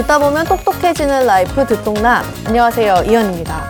듣다 보면 똑똑해지는 라이프 듣동남. 안녕하세요. 이현입니다.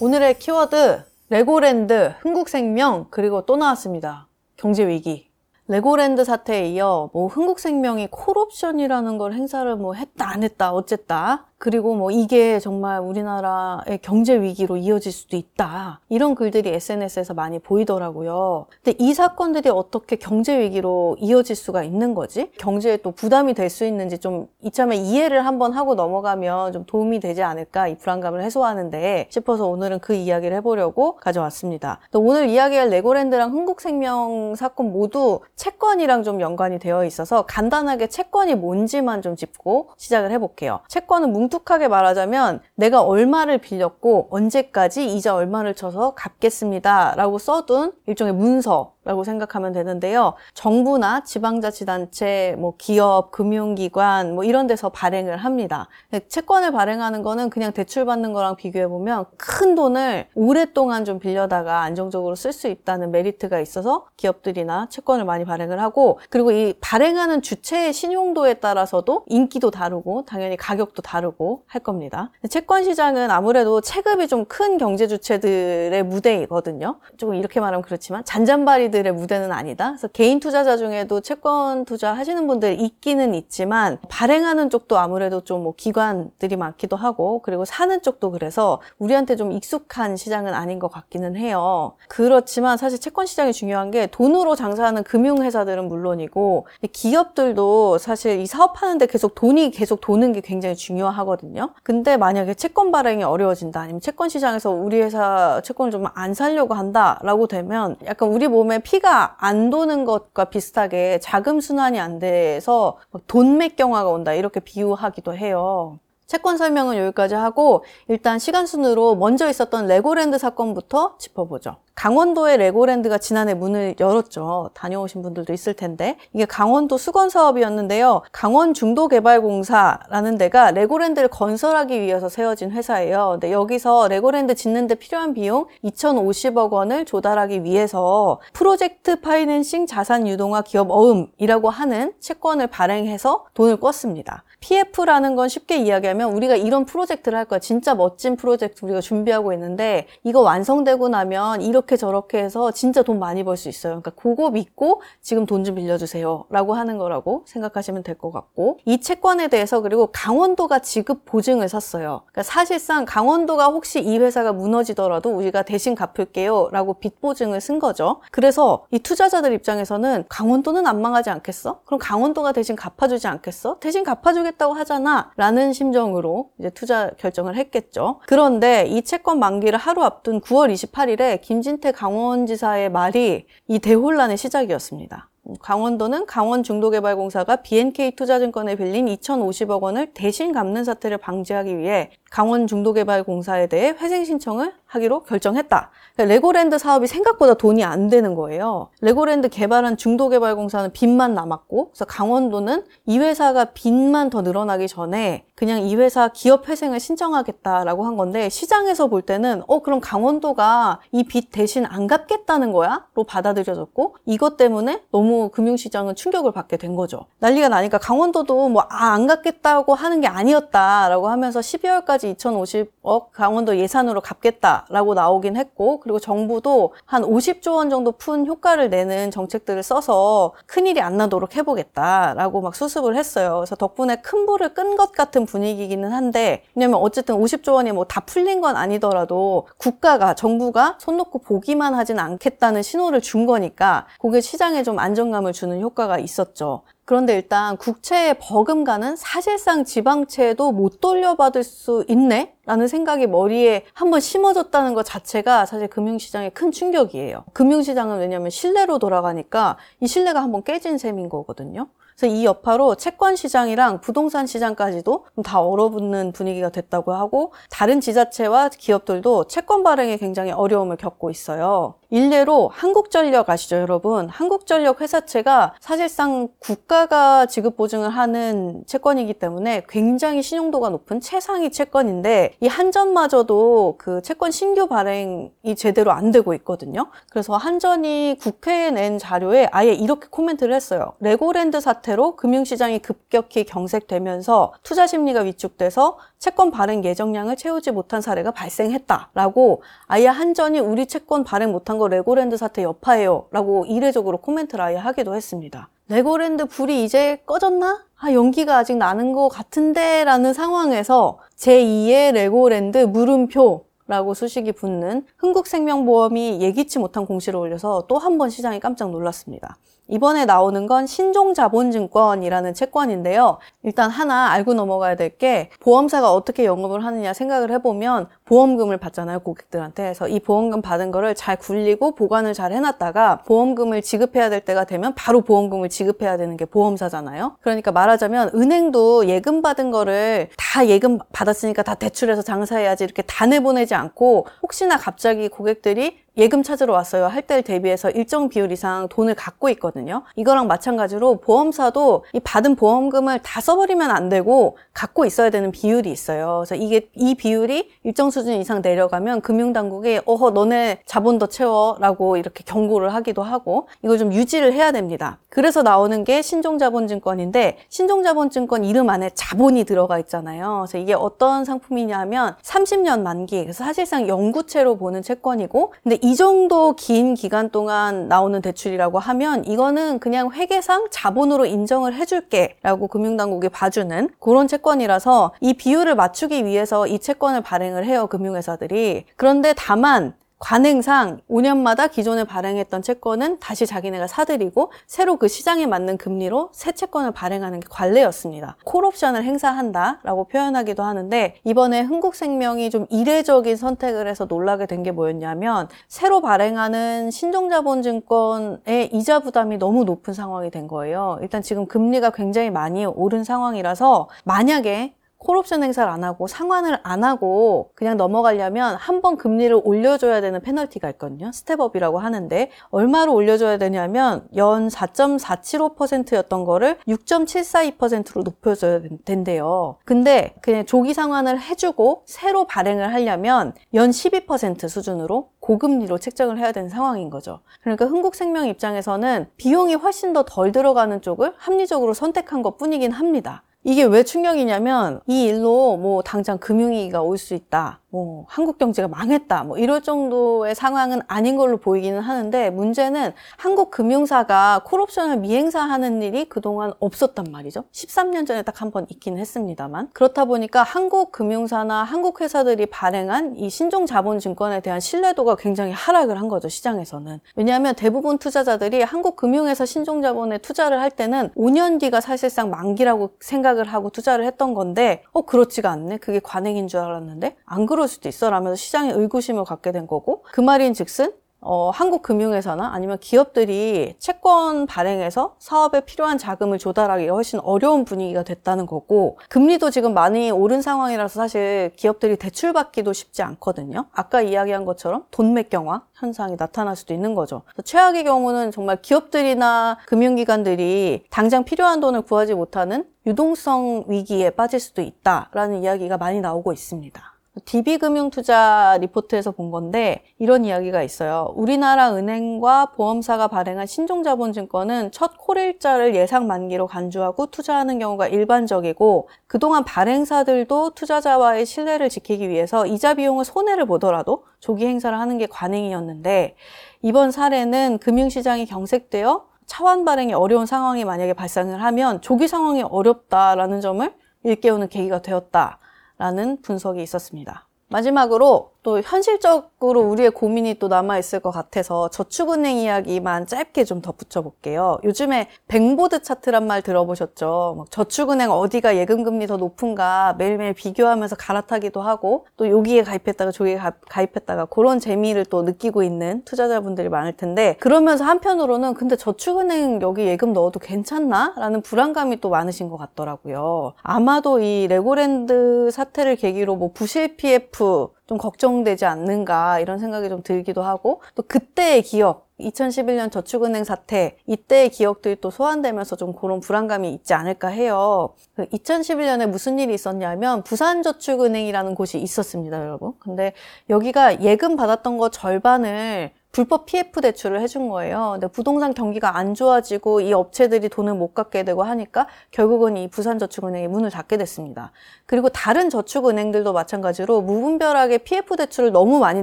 오늘의 키워드 레고랜드, 흥국생명 그리고 또 나왔습니다. 경제위기. 레고랜드 사태에 이어 뭐 흥국생명이 콜옵션이라는 걸 행사를 뭐 했다 안 했다 어쨌다 그리고 뭐 이게 정말 우리나라의 경제 위기로 이어질 수도 있다. 이런 글들이 SNS에서 많이 보이더라고요. 근데 이 사건들이 어떻게 경제 위기로 이어질 수가 있는 거지? 경제에 또 부담이 될 수 있는지 좀 이참에 이해를 한번 하고 넘어가면 좀 도움이 되지 않을까 이 불안감을 해소하는데 싶어서 오늘은 그 이야기를 해보려고 가져왔습니다. 또 오늘 이야기할 레고랜드랑 흥국생명 사건 모두 채권이랑 좀 연관이 되어 있어서 간단하게 채권이 뭔지만 좀 짚고 시작을 해볼게요. 채권은 뭉 뭉툭하게 말하자면 내가 얼마를 빌렸고 언제까지 이자 얼마를 쳐서 갚겠습니다. 라고 써둔 일종의 문서 라고 생각하면 되는데요. 정부나 지방자치단체, 뭐 기업, 금융기관 뭐 이런 데서 발행을 합니다. 채권을 발행하는 거는 그냥 대출 받는 거랑 비교해 보면 큰 돈을 오랫동안 좀 빌려다가 안정적으로 쓸 수 있다는 메리트가 있어서 기업들이나 채권을 많이 발행을 하고 그리고 이 발행하는 주체의 신용도에 따라서도 인기도 다르고 당연히 가격도 다르고 할 겁니다. 채권 시장은 아무래도 체급이 좀 큰 경제 주체들의 무대이거든요. 조금 이렇게 말하면 그렇지만 잔잔바리들 들의 무대는 아니다. 그래서 개인 투자자 중에도 채권 투자 하시는 분들 있기는 있지만 발행하는 쪽도 아무래도 좀 뭐 기관들이 많기도 하고 그리고 사는 쪽도 그래서 우리한테 좀 익숙한 시장은 아닌 것 같기는 해요. 그렇지만 사실 채권 시장이 중요한 게 돈으로 장사하는 금융회사들은 물론이고 기업들도 사실 이 사업하는데 계속 돈이 계속 도는 게 굉장히 중요하거든요. 근데 만약에 채권 발행이 어려워진다 아니면 채권 시장에서 우리 회사 채권을 좀 안 살려고 한다라고 되면 약간 우리 몸에 피가 안 도는 것과 비슷하게 자금 순환이 안 돼서 돈맥경화가 온다 이렇게 비유하기도 해요. 채권 설명은 여기까지 하고 일단 시간 순으로 먼저 있었던 레고랜드 사건부터 짚어보죠. 강원도의 레고랜드가 지난해 문을 열었죠. 다녀오신 분들도 있을 텐데 이게 강원도 숙원 사업이었는데요. 강원 중도개발공사라는 데가 레고랜드를 건설하기 위해서 세워진 회사예요. 근데 여기서 레고랜드 짓는데 필요한 비용 2,050억 원을 조달하기 위해서 프로젝트 파이낸싱 자산 유동화 기업 어음이라고 하는 채권을 발행해서 돈을 꿨습니다. PF라는 건 쉽게 이야기하면 우리가 이런 프로젝트를 할 거야. 진짜 멋진 프로젝트 우리가 준비하고 있는데 이거 완성되고 나면 이렇게 저렇게 해서 진짜 돈 많이 벌 수 있어요. 그러니까 그거 믿고 지금 돈 좀 빌려주세요. 라고 하는 거라고 생각하시면 될 것 같고 이 채권에 대해서 그리고 강원도가 지급 보증을 샀어요. 그러니까 사실상 강원도가 혹시 이 회사가 무너지더라도 우리가 대신 갚을게요. 라고 빚 보증을 쓴 거죠. 그래서 이 투자자들 입장에서는 강원도는 안 망하지 않겠어? 그럼 강원도가 대신 갚아주지 않겠어? 대신 갚아주게 하겠다고 하잖아 라는 심정으로 이제 투자 결정을 했겠죠. 그런데 이 채권 만기를 하루 앞둔 9월 28일에 김진태 강원지사의 말이 이 대혼란의 시작이었습니다. 강원도는 강원중도개발공사가 BNK 투자증권에 빌린 2,050억 원을 대신 갚는 사태를 방지하기 위해 강원중도개발공사에 대해 회생 신청을 하기로 결정했다. 그러니까 레고랜드 사업이 생각보다 돈이 안 되는 거예요. 레고랜드 개발한 중도개발공사는 빚만 남았고, 그래서 강원도는 이 회사가 빚만 더 늘어나기 전에 그냥 이 회사 기업 회생을 신청하겠다라고 한 건데 시장에서 볼 때는 어 그럼 강원도가 이 빚 대신 안 갚겠다는 거야?로 받아들여졌고 이것 때문에 너무 금융시장은 충격을 받게 된 거죠. 난리가 나니까 강원도도 뭐 아 안 갚겠다고 하는 게 아니었다라고 하면서 12월까지 2,050억 강원도 예산으로 갚겠다라고 나오긴 했고 그리고 정부도 한 50조 원 정도 푼 효과를 내는 정책들을 써서 큰일이 안 나도록 해보겠다라고 막 수습을 했어요. 그래서 덕분에 큰 불을 끈 것 같은 분위기기는 한데 왜냐면 어쨌든 50조 원이 뭐 다 풀린 건 아니더라도 국가가 정부가 손 놓고 보기만 하진 않겠다는 신호를 준 거니까 그게 시장에 좀 안정감을 주는 효과가 있었죠. 그런데 일단 국채의 버금가는 사실상 지방채도 못 돌려받을 수 있네? 라는 생각이 머리에 한번 심어졌다는 것 자체가 사실 금융시장의 큰 충격이에요. 금융시장은 왜냐하면 신뢰로 돌아가니까 이 신뢰가 한번 깨진 셈인 거거든요. 그래서 이 여파로 채권 시장이랑 부동산 시장까지도 다 얼어붙는 분위기가 됐다고 하고 다른 지자체와 기업들도 채권 발행에 굉장히 어려움을 겪고 있어요. 일례로 한국전력 아시죠, 여러분? 한국전력 회사채가 사실상 국가가 지급 보증을 하는 채권이기 때문에 굉장히 신용도가 높은 최상위 채권인데 이 한전마저도 그 채권 신규 발행이 제대로 안 되고 있거든요. 그래서 한전이 국회에 낸 자료에 아예 이렇게 코멘트를 했어요. 레고랜드 사태로 금융시장이 급격히 경색되면서 투자 심리가 위축돼서 채권 발행 예정량을 채우지 못한 사례가 발생했다라고 아예 한전이 우리 채권 발행 못한 거 레고랜드 사태 여파예요 라고 이례적으로 코멘트를 아예 하기도 했습니다. 레고랜드 불이 이제 꺼졌나? 아, 연기가 아직 나는 것 같은데 라는 상황에서 제2의 레고랜드 물음표 라고 수식이 붙는 흥국생명보험이 예기치 못한 공시를 올려서 또 한 번 시장이 깜짝 놀랐습니다. 이번에 나오는 건 신종자본증권이라는 채권인데요. 일단 하나 알고 넘어가야 될 게 보험사가 어떻게 영업을 하느냐 생각을 해보면 보험금을 받잖아요, 고객들한테. 그래서 이 보험금 받은 거를 잘 굴리고 보관을 잘 해놨다가 보험금을 지급해야 될 때가 되면 바로 보험금을 지급해야 되는 게 보험사잖아요. 그러니까 말하자면 은행도 예금 받은 거를 다 예금 받았으니까 다 대출해서 장사해야지 이렇게 다 내보내지 않고 혹시나 갑자기 고객들이 예금 찾으러 왔어요 할 때를 대비해서 일정 비율 이상 돈을 갖고 있거든요. 이거랑 마찬가지로 보험사도 이 받은 보험금을 다 써버리면 안 되고 갖고 있어야 되는 비율이 있어요. 그래서 이게 이 비율이 일정 수준 이상 내려가면 금융당국이 어허 너네 자본 더 채워라고 이렇게 경고를 하기도 하고 이걸 좀 유지를 해야 됩니다. 그래서 나오는 게 신종자본증권인데 신종자본증권 이름 안에 자본이 들어가 있잖아요. 그래서 이게 어떤 상품이냐면 30년 만기 그래서 사실상 영구채로 보는 채권이고 근데 이 정도 긴 기간 동안 나오는 대출이라고 하면 이거는 그냥 회계상 자본으로 인정을 해줄게 라고 금융당국이 봐주는 그런 채권이라서 이 비율을 맞추기 위해서 이 채권을 발행을 해요 금융회사들이 그런데 다만 관행상 5년마다 기존에 발행했던 채권은 다시 자기네가 사들이고 새로 그 시장에 맞는 금리로 새 채권을 발행하는 게 관례였습니다. 콜옵션을 행사한다라고 표현하기도 하는데 이번에 흥국생명이 좀 이례적인 선택을 해서 놀라게 된 게 뭐였냐면 새로 발행하는 신종자본증권의 이자 부담이 너무 높은 상황이 된 거예요. 일단 지금 금리가 굉장히 많이 오른 상황이라서 만약에 콜옵션 행사를 안 하고 상환을 안 하고 그냥 넘어가려면 한 번 금리를 올려줘야 되는 페널티가 있거든요. step-up이라고 하는데 얼마로 올려줘야 되냐면 연 4.475%였던 거를 6.742%로 높여줘야 된대요. 근데 그냥 조기 상환을 해주고 새로 발행을 하려면 연 12% 수준으로 고금리로 책정을 해야 되는 상황인 거죠. 그러니까 흥국생명 입장에서는 비용이 훨씬 더 덜 들어가는 쪽을 합리적으로 선택한 것 뿐이긴 합니다. 이게 왜 충격이냐면 이 일로 뭐 당장 금융위기가 올 수 있다. 뭐 한국 경제가 망했다 뭐 이럴 정도의 상황은 아닌 걸로 보이기는 하는데 문제는 한국 금융사가 콜옵션을 미행사하는 일이 그동안 없었단 말이죠. 13년 전에 딱 한 번 있긴 했습니다만. 그렇다 보니까 한국 금융사나 한국 회사들이 발행한 이 신종 자본증권에 대한 신뢰도가 굉장히 하락을 한 거죠 시장에서는. 왜냐하면 대부분 투자자들이 한국 금융회사 신종 자본에 투자를 할 때는 5년 뒤가 사실상 만기라고 생각을 하고 투자를 했던 건데 어 그렇지가 않네. 그게 관행인 줄 알았는데 안 그렇 그럴 수도 있어 라면서 시장에 의구심을 갖게 된 거고 그 말인 즉슨 어, 한국 금융회사나 아니면 기업들이 채권 발행해서 사업에 필요한 자금을 조달하기가 훨씬 어려운 분위기가 됐다는 거고 금리도 지금 많이 오른 상황이라서 사실 기업들이 대출받기도 쉽지 않거든요. 아까 이야기한 것처럼 돈맥경화 현상이 나타날 수도 있는 거죠. 최악의 경우는 정말 기업들이나 금융기관들이 당장 필요한 돈을 구하지 못하는 유동성 위기에 빠질 수도 있다라는 이야기가 많이 나오고 있습니다. DB금융투자 리포트에서 본 건데 이런 이야기가 있어요. 우리나라 은행과 보험사가 발행한 신종자본증권은 첫 콜일자를 예상 만기로 간주하고 투자하는 경우가 일반적이고 그동안 발행사들도 투자자와의 신뢰를 지키기 위해서 이자 비용을 손해를 보더라도 조기 행사를 하는 게 관행이었는데 이번 사례는 금융시장이 경색되어 차환 발행이 어려운 상황이 만약에 발생을 하면 조기 상황이 어렵다라는 점을 일깨우는 계기가 되었다. 라는 분석이 있었습니다. 마지막으로 또 현실적으로 우리의 고민이 또 남아있을 것 같아서 저축은행 이야기만 짧게 좀 덧붙여 볼게요. 요즘에 뱅보드 차트란 말 들어보셨죠? 저축은행 어디가 예금금리 더 높은가 매일매일 비교하면서 갈아타기도 하고 또 여기에 가입했다가 저기에 가입했다가 그런 재미를 또 느끼고 있는 투자자분들이 많을 텐데 그러면서 한편으로는 근데 저축은행 여기 예금 넣어도 괜찮나? 라는 불안감이 또 많으신 것 같더라고요. 아마도 이 레고랜드 사태를 계기로 뭐 부실 PF 좀 걱정되지 않는가 이런 생각이 좀 들기도 하고 또 그때의 기억 2011년 저축은행 사태 이때의 기억들이 또 소환되면서 좀 그런 불안감이 있지 않을까 해요. 2011년에 무슨 일이 있었냐면 부산저축은행이라는 곳이 있었습니다, 여러분. 근데 여기가 예금 받았던 거 절반을 불법 PF 대출을 해준 거예요. 근데 부동산 경기가 안 좋아지고 이 업체들이 돈을 못 갚게 되고 하니까 결국은 이 부산저축은행이 문을 닫게 됐습니다. 그리고 다른 저축은행들도 마찬가지로 무분별하게 PF 대출을 너무 많이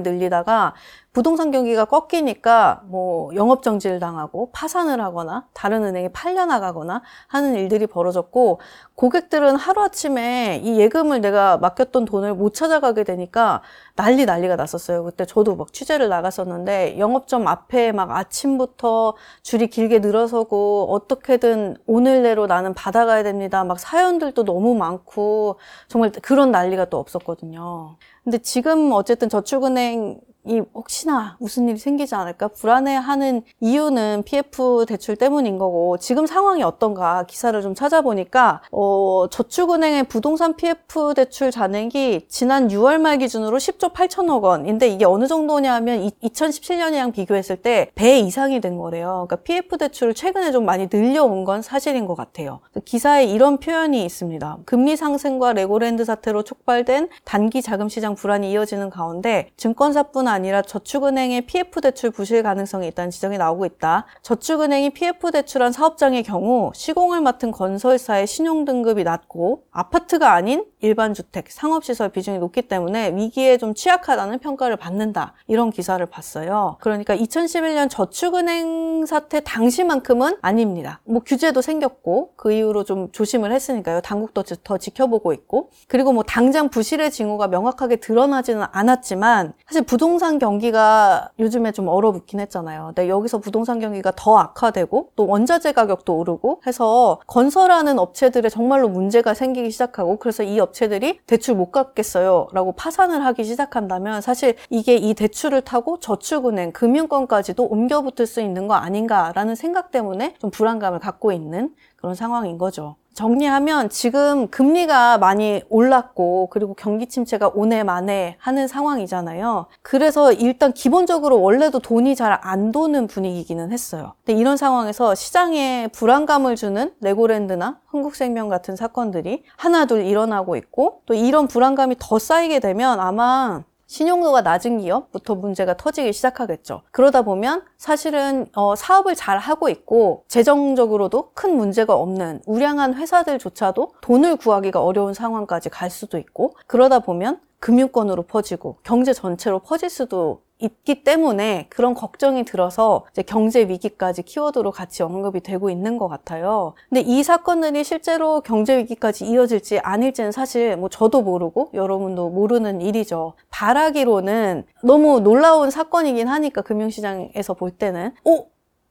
늘리다가 부동산 경기가 꺾이니까 뭐 영업 정지를 당하고 파산을 하거나 다른 은행에 팔려 나가거나 하는 일들이 벌어졌고 고객들은 하루아침에 이 예금을 내가 맡겼던 돈을 못 찾아가게 되니까 난리 난리가 났었어요. 그때 저도 막 취재를 나갔었는데 영업점 앞에 막 아침부터 줄이 길게 늘어서고 어떻게든 오늘 내로 나는 받아가야 됩니다. 막 사연들도 너무 많고 정말 그런 난리가 또 없었거든요. 근데 지금 어쨌든 저축은행 이 혹시나 무슨 일이 생기지 않을까 불안해하는 이유는 PF 대출 때문인 거고 지금 상황이 어떤가 기사를 좀 찾아보니까 어, 저축은행의 부동산 PF 대출 잔액이 지난 6월 말 기준으로 10조 8천억 원인데 이게 어느 정도냐면 2017년이랑 비교했을 때 배 이상이 된 거래요. 그러니까 PF 대출을 최근에 좀 많이 늘려온 건 사실인 것 같아요. 기사에 이런 표현이 있습니다. 금리 상승과 레고랜드 사태로 촉발된 단기 자금 시장 불안이 이어지는 가운데 증권사뿐 아니라 저축은행의 PF 대출 부실 가능성이 있다는 지적이 나오고 있다. 저축은행이 PF 대출한 사업장의 경우 시공을 맡은 건설사의 신용 등급이 낮고 아파트가 아닌 일반 주택, 상업시설 비중이 높기 때문에 위기에 좀 취약하다는 평가를 받는다. 이런 기사를 봤어요. 그러니까 2011년 저축은행 사태 당시만큼은 아닙니다. 뭐 규제도 생겼고 그 이후로 좀 조심을 했으니까요. 당국도 더 지켜보고 있고 그리고 뭐 당장 부실의 징후가 명확하게 드러나지는 않았지만 사실 부동산 경기가 요즘에 좀 얼어붙긴 했잖아요. 근데 여기서 부동산 경기가 더 악화되고 또 원자재 가격도 오르고 해서 건설하는 업체들의 정말로 문제가 생기기 시작하고 그래서 이 업체들이 대출 못 갚겠어요 라고 파산을 하기 시작한다면 사실 이게 이 대출을 타고 저축은행, 금융권까지도 옮겨붙을 수 있는 거 아닌가라는 생각 때문에 좀 불안감을 갖고 있는 그런 상황인 거죠. 정리하면 지금 금리가 많이 올랐고 그리고 경기 침체가 오내 만에 하는 상황이잖아요. 그래서 일단 기본적으로 원래도 돈이 잘 안 도는 분위기기는 했어요. 근데 이런 상황에서 시장에 불안감을 주는 레고랜드나 흥국생명 같은 사건들이 하나둘 일어나고 있고 또 이런 불안감이 더 쌓이게 되면 아마 신용도가 낮은 기업부터 문제가 터지기 시작하겠죠. 그러다 보면 사실은 어, 사업을 잘 하고 있고 재정적으로도 큰 문제가 없는 우량한 회사들조차도 돈을 구하기가 어려운 상황까지 갈 수도 있고 그러다 보면 금융권으로 퍼지고 경제 전체로 퍼질 수도 있기 때문에 그런 걱정이 들어서 이제 경제 위기까지 키워드로 같이 언급이 되고 있는 것 같아요. 근데 이 사건들이 실제로 경제 위기까지 이어질지 아닐지는 사실 뭐 저도 모르고 여러분도 모르는 일이죠. 바라기로는 너무 놀라운 사건이긴 하니까 금융시장에서 볼 때는 어?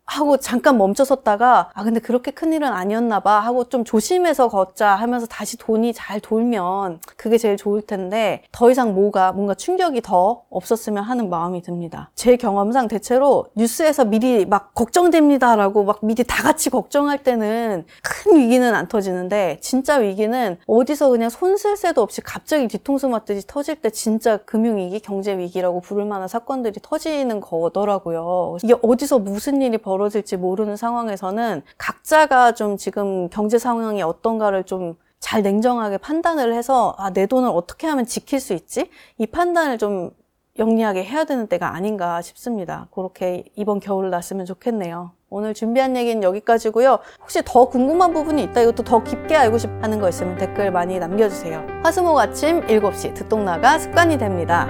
하고 잠깐 멈춰 섰다가 아 근데 그렇게 큰 일은 아니었나 봐 하고 좀 조심해서 걷자 하면서 다시 돈이 잘 돌면 그게 제일 좋을 텐데 더 이상 뭐가 뭔가 충격이 더 없었으면 하는 마음이 듭니다. 제 경험상 대체로 뉴스에서 미리 막 걱정됩니다라고 막 미리 다 같이 걱정할 때는 큰 위기는 안 터지는데 진짜 위기는 어디서 그냥 손 쓸 새도 없이 갑자기 뒤통수 맞듯이 터질 때 진짜 금융위기, 경제위기라고 부를 만한 사건들이 터지는 거더라고요. 이게 어디서 무슨 일이 벌어 벌어질지 모르는 상황에서는 각자가 좀 지금 경제 상황이 어떤가를 좀잘 냉정하게 판단을 해서 아, 내 돈을 어떻게 하면 지킬 수 있지? 이 판단을 좀 영리하게 해야 되는 때가 아닌가 싶습니다. 그렇게 이번 겨울을 났으면 좋겠네요. 오늘 준비한 얘기는 여기까지고요. 혹시 더 궁금한 부분이 있다, 이것도 더 깊게 알고 싶어 하는 거 있으면 댓글 많이 남겨주세요. 화수목 아침 7시 듣동나가 습관이 됩니다.